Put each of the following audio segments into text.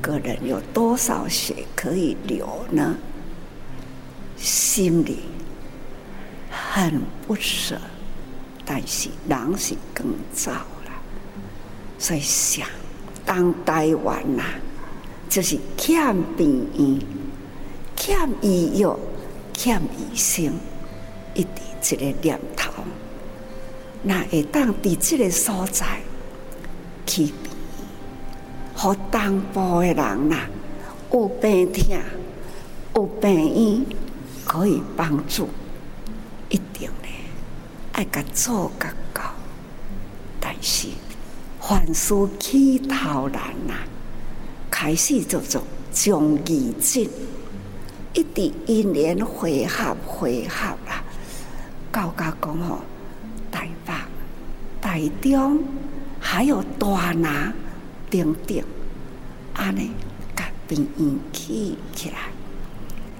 个人有多少血可以流呢？心里很不舍，但是人是更糟了，所以想当台湾呐、啊，就是欠病医，欠医药，欠医生，一直这个念头，那会当伫这个所在去和东部的人呐、啊，有病痛，有病医。可以帮助，一定的爱甲做甲到，但是凡事起头难呐，开始做做将义尽，一直因缘回合回合啦，到甲讲吼，台北、台中还有大拿等等，安尼甲病院起起来。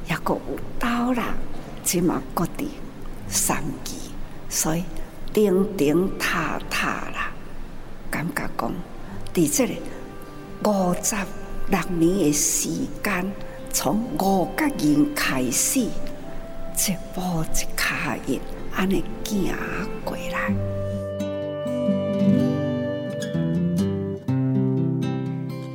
也阁有刀啦，即嘛各地三级，所以顶顶塔塔啦，感觉讲，伫这个五十六年的时间，从五角人开始，一步一卡印，安尼行过来。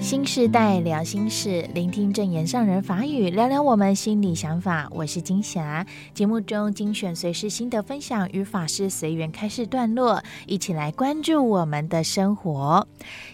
新时代聊心事，聆听正言上人法语，聊聊我们心里想法。我是金霞。节目中精选随时心得分享与法师随缘开示段落，一起来关注我们的生活。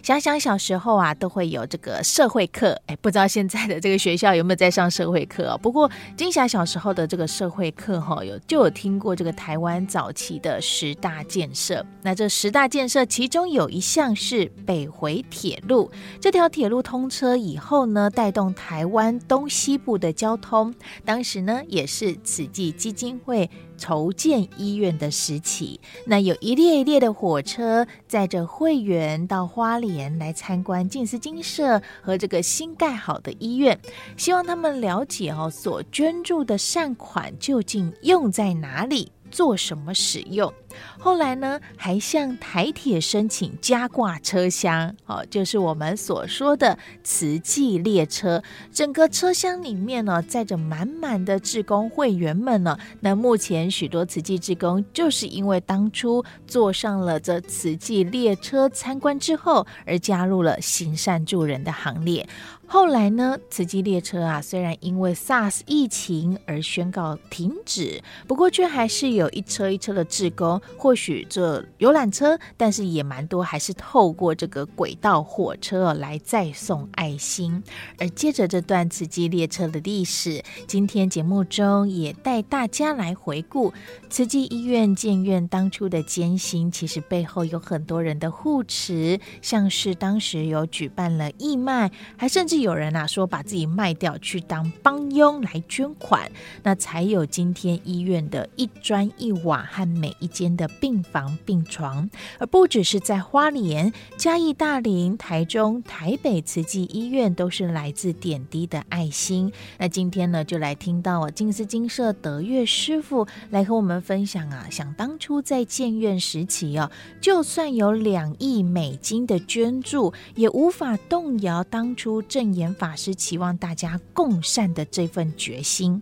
想想小时候啊，都会有这个社会课。哎，不知道现在的这个学校有没有在上社会课？不过金霞小时候的这个社会课哈，有就有听过这个台湾早期的十大建设。那这十大建设其中有一项是北回铁路，这条铁。路通车以后呢，带动台湾东西部的交通。当时呢，也是慈济基金会筹建医院的时期。那有一列一列的火车载着会员到花莲来参观静思精舍和这个新盖好的医院，希望他们了解哦，所捐助的善款究竟用在哪里。做什么使用？后来呢，还向台铁申请加挂车厢，哦，就是我们所说的慈济列车。整个车厢里面呢，载着满满的志工会员们呢。那目前许多慈济志工，就是因为当初坐上了这慈济列车参观之后，而加入了行善助人的行列。后来呢，慈济列车啊，虽然因为 SARS 疫情而宣告停止，不过却还是有一车一车的志工，或许这游览车，但是也蛮多，还是透过这个轨道火车来再送爱心。而接着这段慈济列车的历史，今天节目中也带大家来回顾慈济医院建院当初的艰辛，其实背后有很多人的护持，像是当时有举办了义卖，还甚至。有人啊说把自己卖掉去当帮佣来捐款，那才有今天医院的一砖一瓦和每一间的病房病床，而不只是在花莲、嘉义、大林、台中、台北慈济医院，都是来自点滴的爱心。那今天呢，就来听到啊，静思精舍德月师傅来和我们分享啊，想当初在建院时期哦，就算有两亿美金的捐助，也无法动摇当初正。言法师期望大家共善的这份决心。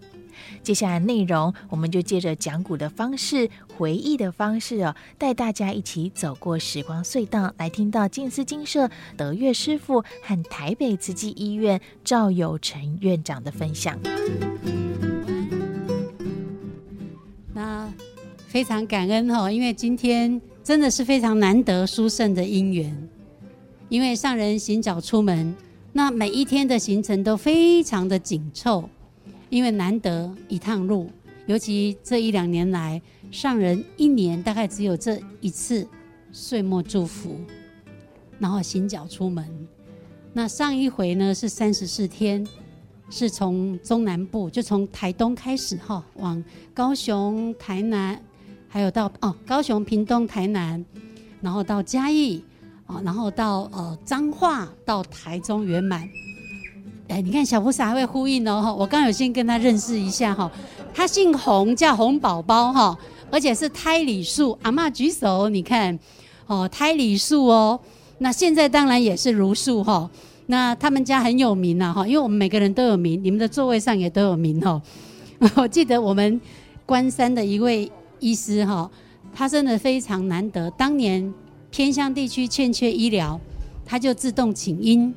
接下来内容，我们就借着讲古的方式、回忆的方式哦，带大家一起走过时光隧道，来听到静思精舍德月师父和台北慈济医院赵有成院长的分享。那非常感恩哈，因为今天真的是非常难得殊胜的因缘，因为上人行脚出门。那每一天的行程都非常的紧凑，因为难得一趟路，尤其这一两年来，上人一年大概只有这一次岁末祝福，然后行脚出门。那上一回呢是三十四天，是从中南部，就从台东开始哈，往高雄、台南，还有到哦高雄、屏东、台南，然后到嘉义。啊，然后到呃彰化到台中圆满，哎，你看小菩萨还会呼应哦，我刚有先跟他认识一下哈，他姓洪，叫洪宝宝哈，而且是胎里素，阿嬷举手，你看，哦胎里素哦，那现在当然也是如素哈，那他们家很有名呐，哈，因为我们每个人都有名，你们的座位上也都有名哦。我记得我们关山的一位医师哈，他真的非常难得。当年偏乡地区欠缺医疗，他就自动请缨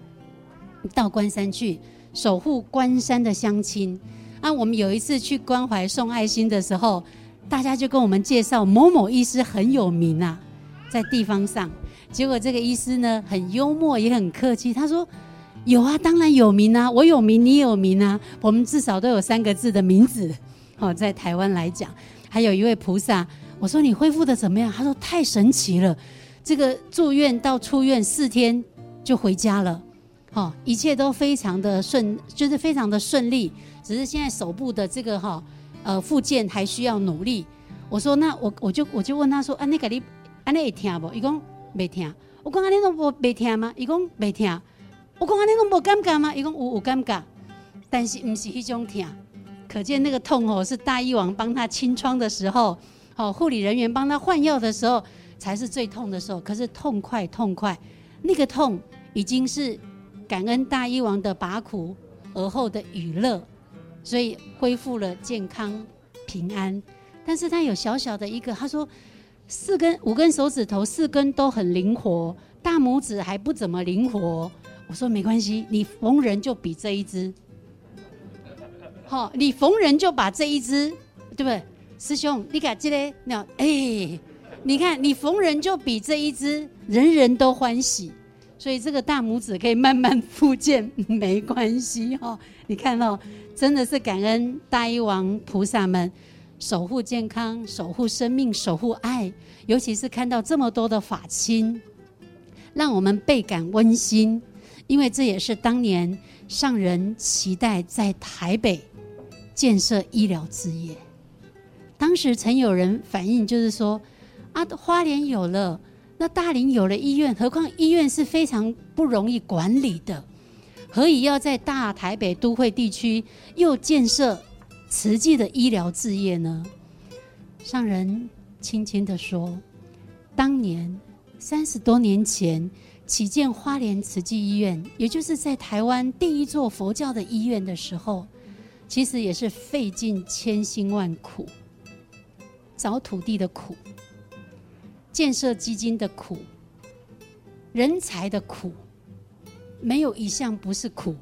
到关山去守护关山的乡亲。啊，我们有一次去关怀送爱心的时候，大家就跟我们介绍某某医师很有名啊，在地方上。结果这个医师呢，很幽默也很客气，他说：“有啊，当然有名啊，我有名，你有名啊，我们至少都有三个字的名字。”哦，在台湾来讲，还有一位菩萨，我说你恢复的怎么样？他说太神奇了，这个住院到出院四天就回家了，哦，一切都非常的顺，就是非常的顺利，只是现在手部的这个哈呃复健还需要努力。我说那我我就我就问他说啊，那个你啊那会听不？伊讲。没听，我讲安尼拢无没听吗？伊讲没听，我讲安尼拢无感觉吗？伊讲有有感觉，但是唔是迄种痛，可见那个痛哦，是大医王帮他清创的时候，哦，护理人员帮他换药的时候，才是最痛的时候。可是痛快痛快，那个痛已经是感恩大医王的拔苦而后的娱乐，所以恢复了健康平安。但是他有小小的一个，他说。四根五根手指头，四根都很灵活，大拇指还不怎么灵活。我说没关系，你逢人就比这一只。好，你逢人就把这一只，对不对？师兄，你看这个，那哎，你看你逢人就比这一只，人人都欢喜。所以这个大拇指可以慢慢复健，没关系哦。你看哦，真的是感恩大医王菩萨们。守护健康，守护生命，守护爱，尤其是看到这么多的法亲，让我们倍感温馨。因为这也是当年上人期待在台北建设医疗事业。当时曾有人反映，就是说啊，花莲有了，那大林有了医院，何况医院是非常不容易管理的，何以要在大台北都会地区又建设？慈济的医疗事业呢？上人轻轻地说：“当年三十多年前起建花莲慈济医院，也就是在台湾第一座佛教的医院的时候，其实也是费尽千辛万苦，找土地的苦，建设基金的苦，人才的苦，没有一项不是苦，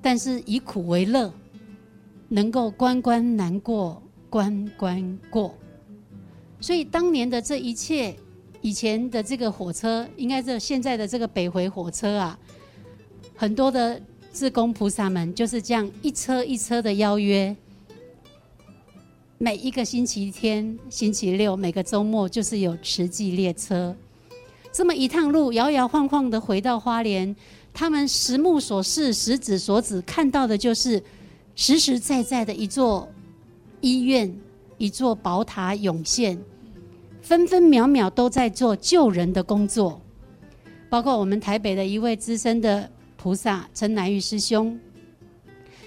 但是以苦为乐。”能够关关难过关关过，所以当年的这一切，以前的这个火车，应该是现在的这个北回火车啊，很多的志工菩萨们就是这样一车一车的邀约，每一个星期天、星期六、每个周末就是有慈济列车，这么一趟路摇摇晃晃的回到花莲，他们实目所视、实指所指看到的就是。实实在在的一座医院，一座宝塔涌现，分分秒秒都在做救人的工作。包括我们台北的一位资深的菩萨陈乃玉师兄，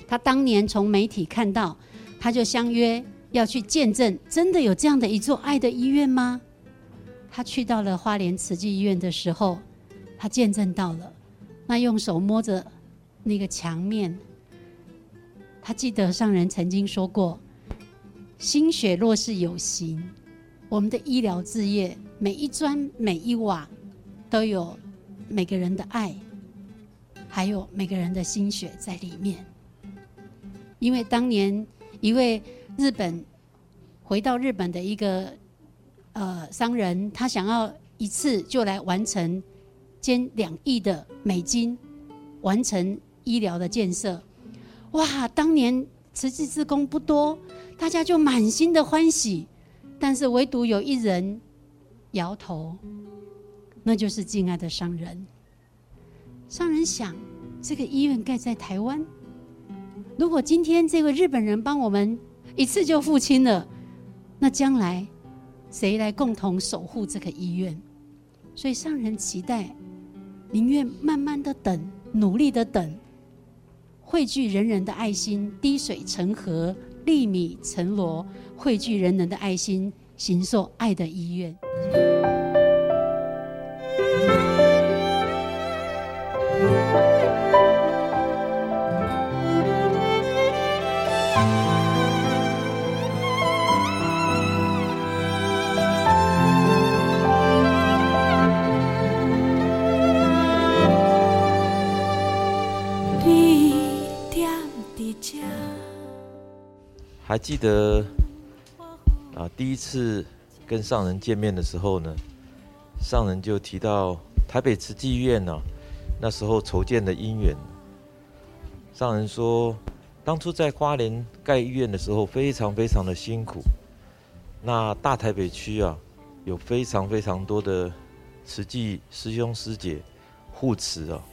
他当年从媒体看到，他就相约要去见证，真的有这样的一座爱的医院吗？他去到了花莲慈济医院的时候，他见证到了，那用手摸着那个墙面。他记得上人曾经说过：“心血若是有形，我们的医疗事业每一砖每一瓦都有每个人的爱，还有每个人的心血在里面。因为当年一位日本回到日本的一个呃商人，他想要一次就来完成捐两亿的美金，完成医疗的建设。”哇！当年慈济志工不多，大家就满心的欢喜，但是唯独有一人摇头，那就是敬爱的商人。商人想，这个医院盖在台湾，如果今天这个日本人帮我们一次就付清了，那将来谁来共同守护这个医院？所以上人期待，宁愿慢慢的等，努力的等。汇聚人人的爱心，滴水成河，粒米成箩。汇聚人人的爱心，行受爱的医院。记得啊，第一次跟上人见面的时候呢，上人就提到台北慈济医院呢，那时候筹建的因缘。上人说，当初在花莲盖医院的时候，非常非常的辛苦。那大台北区啊，有非常非常多的慈济师兄师姐护持啊，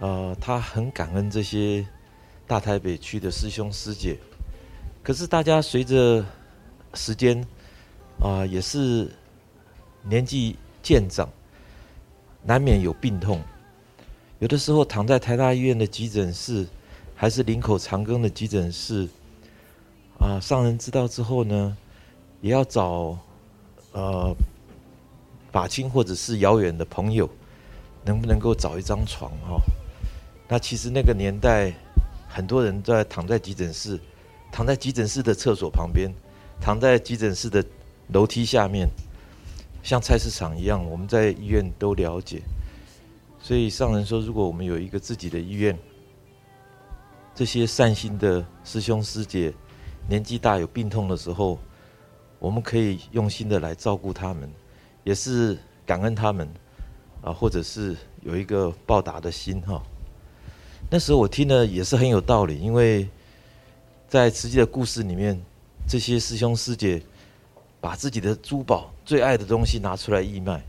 呃，他很感恩这些大台北区的师兄师姐。可是大家随着时间啊、也是年纪渐长，难免有病痛。有的时候躺在台大医院的急诊室，还是林口长庚的急诊室，啊，上人知道之后呢，也要找呃法亲或者是遥远的朋友，能不能够找一张床、哦？那其实那个年代，很多人在躺在急诊室，躺在急诊室的厕所旁边，躺在急诊室的楼梯下面，像菜市场一样，我们在医院都了解。所以上人说，如果我们有一个自己的医院，这些善心的师兄师姐年纪大有病痛的时候，我们可以用心的来照顾他们，也是感恩他们啊，或者是有一个报答的心哈。那时候我听了也是很有道理，因为在慈济的故事里面，这些师兄师姐把自己的珠宝最爱的东西拿出来义卖，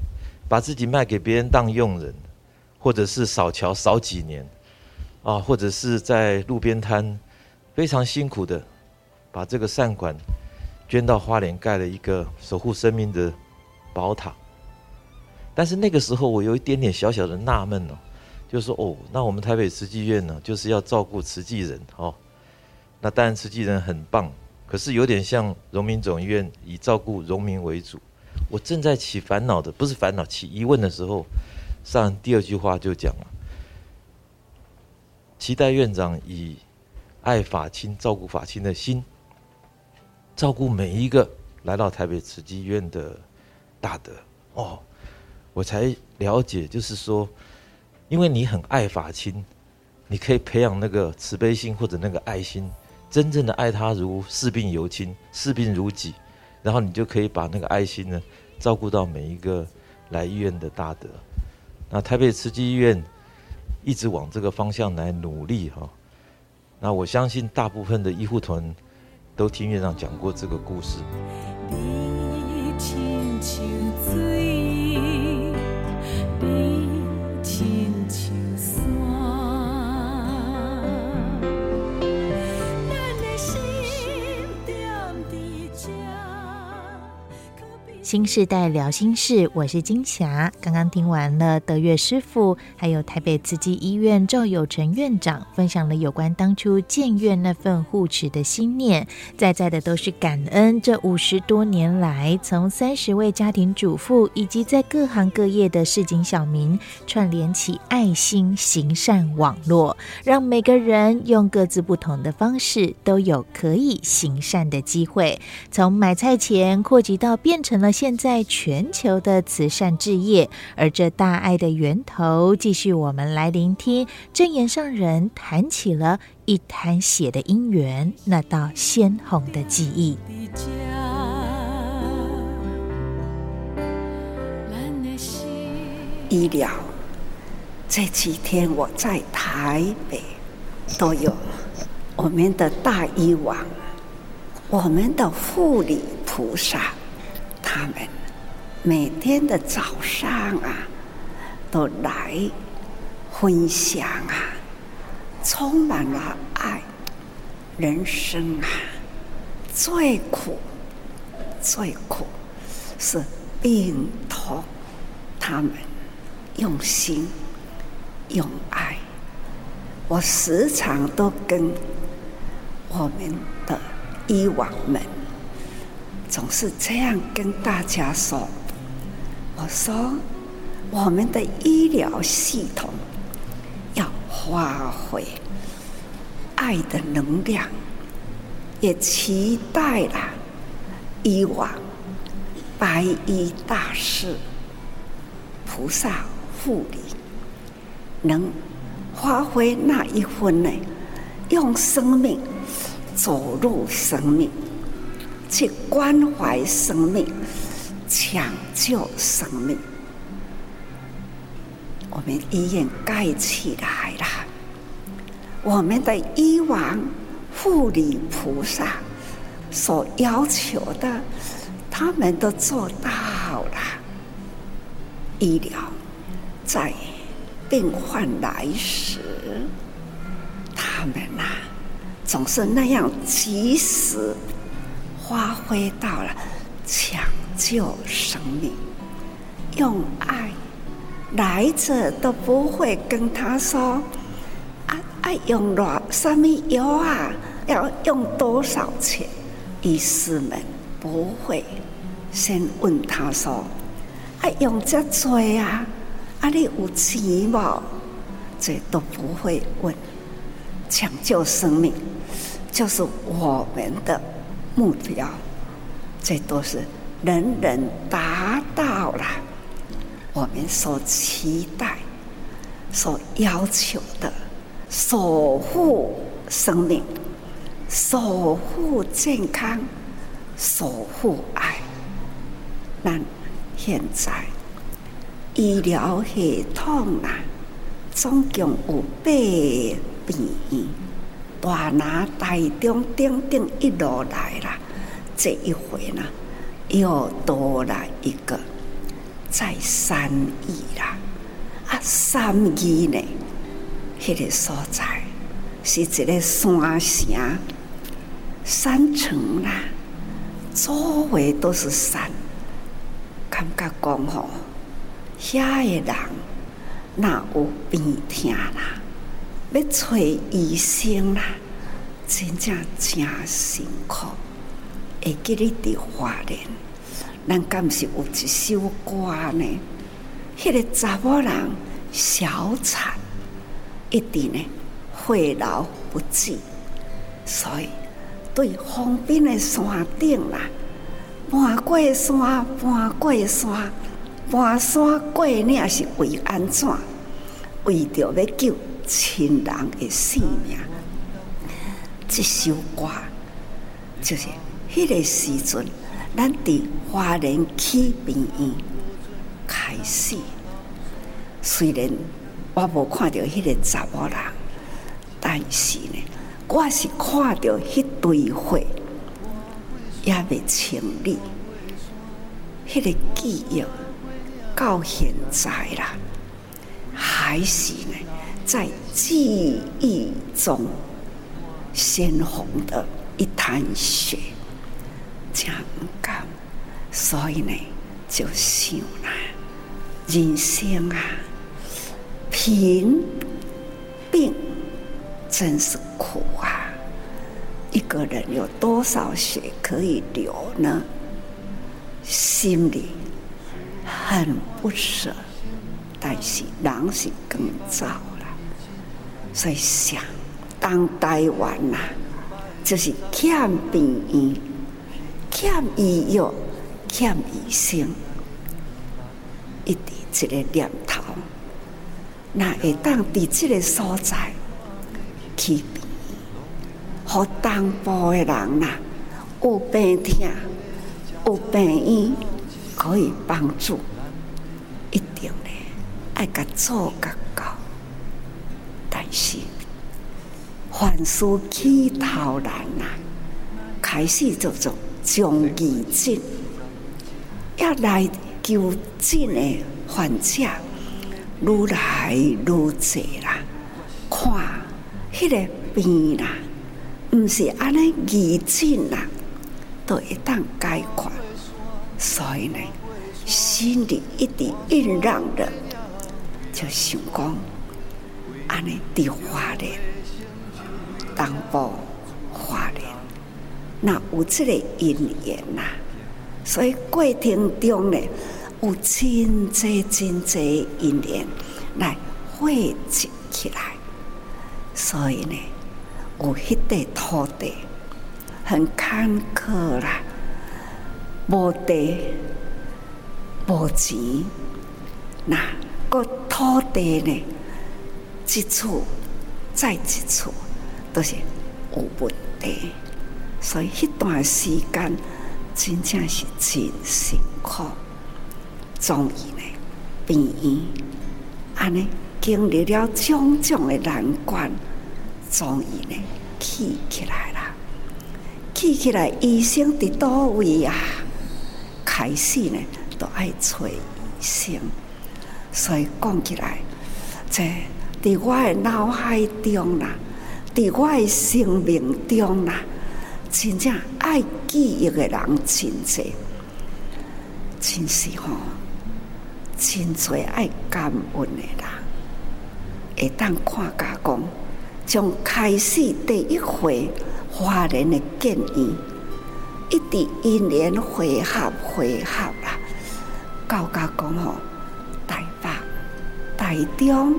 把自己卖给别人当佣人。或者是扫桥扫几年，啊，或者是在路边摊非常辛苦的把这个善款捐到花莲盖了一个守护生命的宝塔。但是那个时候我有一点点小小的纳闷哦，就说哦，那我们台北慈济院呢，就是要照顾慈济人哦。那当然慈济人很棒，可是有点像荣民总医院以照顾荣民为主。我正在起烦恼的，不是烦恼，起疑问的时候。上第二句话就讲了，期待院长以爱法亲、照顾法亲的心，照顾每一个来到台北慈济医院的大德。哦，我才了解，就是说，因为你很爱法亲，你可以培养那个慈悲心或者那个爱心，真正的爱他如视病由亲、视病如己，然后你就可以把那个爱心呢，照顾到每一个来医院的大德。那台北慈济医院一直往这个方向来努力哈，那我相信大部分的医护团都听院长讲过这个故事。新时代聊心事，我是金霞。刚刚听完了德月师傅，还有台北慈济医院赵有成院长分享了有关当初建院那份护持的心念，在在的都是感恩这五十多年来，从三十位家庭主妇以及在各行各业的市井小民串联起爱心行善网络，让每个人用各自不同的方式都有可以行善的机会，从买菜钱扩及到变成了。现现在全球的慈善置业，而这大爱的源头，继续我们来聆听证言上人谈起了一滩血的因缘，那道鲜红的记忆。医疗这几天我在台北都有我们的大医王，我们的护理菩萨。他们每天的早上啊，都来分享啊，充满了爱。人生啊，最苦最苦是病痛，他们用心用爱，我时常都跟我们的医王们。总是这样跟大家说：“我说，我们的医疗系统要发挥爱的能量，也期待了以往白衣大师、菩萨护理能发挥那一份呢，用生命走入生命，去关怀生命，抢救生命。我们医院盖起来了，我们的医王、护理菩萨所要求的，他们都做到了。医疗在病患来时，他们呐、总是那样及时发挥到了抢救生命，用爱。来者都不会跟他说：“啊，爱用多什么药啊？要用多少钱？”医师们不会先问他说：“啊用这多啊？啊，你有钱吗？”这都不会问。抢救生命就是我们的目标，这都是人人达到了。我们所期待、所要求的，守护生命、守护健康、守护爱。那现在医疗系统啊，总共有八病，大拿大中顶顶一路来了，这一回呢，又多了一个。在三义啦，啊，三义呢？迄、个所在是一个山城，山城啦，周围都是山。感觉讲吼，遐个人哪有病痛啦？要找医生啦，真正真辛苦。会记你的话呢？咱敢是有一首歌呢？迄、个查某人小产，一定呢肺痨不止，所以对方边的山顶啦，搬过山，搬过山，搬山过岭是为安怎？为着要救亲人的性命。这首歌就是迄个时阵。咱伫花莲起病院开始，虽然我无看到迄个查某人，但是呢，我是看到迄堆火也未清理，迄个记忆到现在啦，还是呢在记忆中鲜红的一滩血。这样讲，所以呢，就想啦，人生啊，贫病真是苦啊！一个人有多少血可以流呢？心里很不舍，但是人是更糟。所以想，当台湾呐，就是欠病院。欠医药，欠医生，一直这个念头，那会当伫这个所在去病，和东部的人呐，有病痛，有病医可以帮助，一定的爱甲做甲到，是凡事起头难呐，开始就做。将医诊，要来求诊的患者愈来愈多啦。看迄个病啦，毋是安尼医诊啦，都会当解决。所以呢，心里一直萦绕着，就想讲安尼地花莲，东部花莲。那有这个因缘呐，所以过程中呢，有真济真济因缘来汇集起来，所以呢，有迄块土地很坎坷啦，无地无钱，那个土地呢，一处再一处都是有问题。所以迄段时间真正是真辛苦。终于呢，病院安尼经历了种种的难关，终于呢起起来了。起起来，医生伫叨位啊？开始呢，都爱找医生。所以讲起来，在伫我的脑海中啦，伫我的生命中啦，真正爱记忆的人真济，真是吼，真济爱感恩的人，会当看甲讲，从开始第一回。华人的建议，一直因缘会合会合啦。教家讲吼，台北、台中，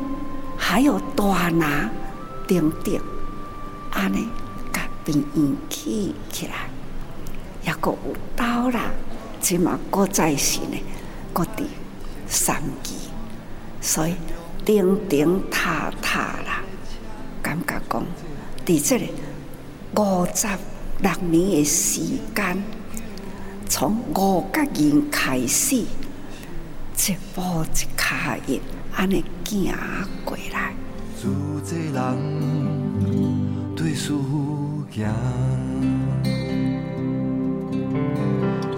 还有大拿等等，安尼甲病院起起来，也阁有刀啦，即嘛搁在是呢，搁伫三期，所以顶顶塌塌啦，感觉讲伫这里。五十六年的时间，从五角人开始，一步一卡印，安尼行过来。自济人对事行，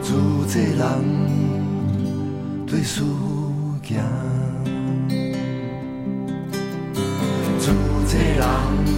自济人对事行，自济人。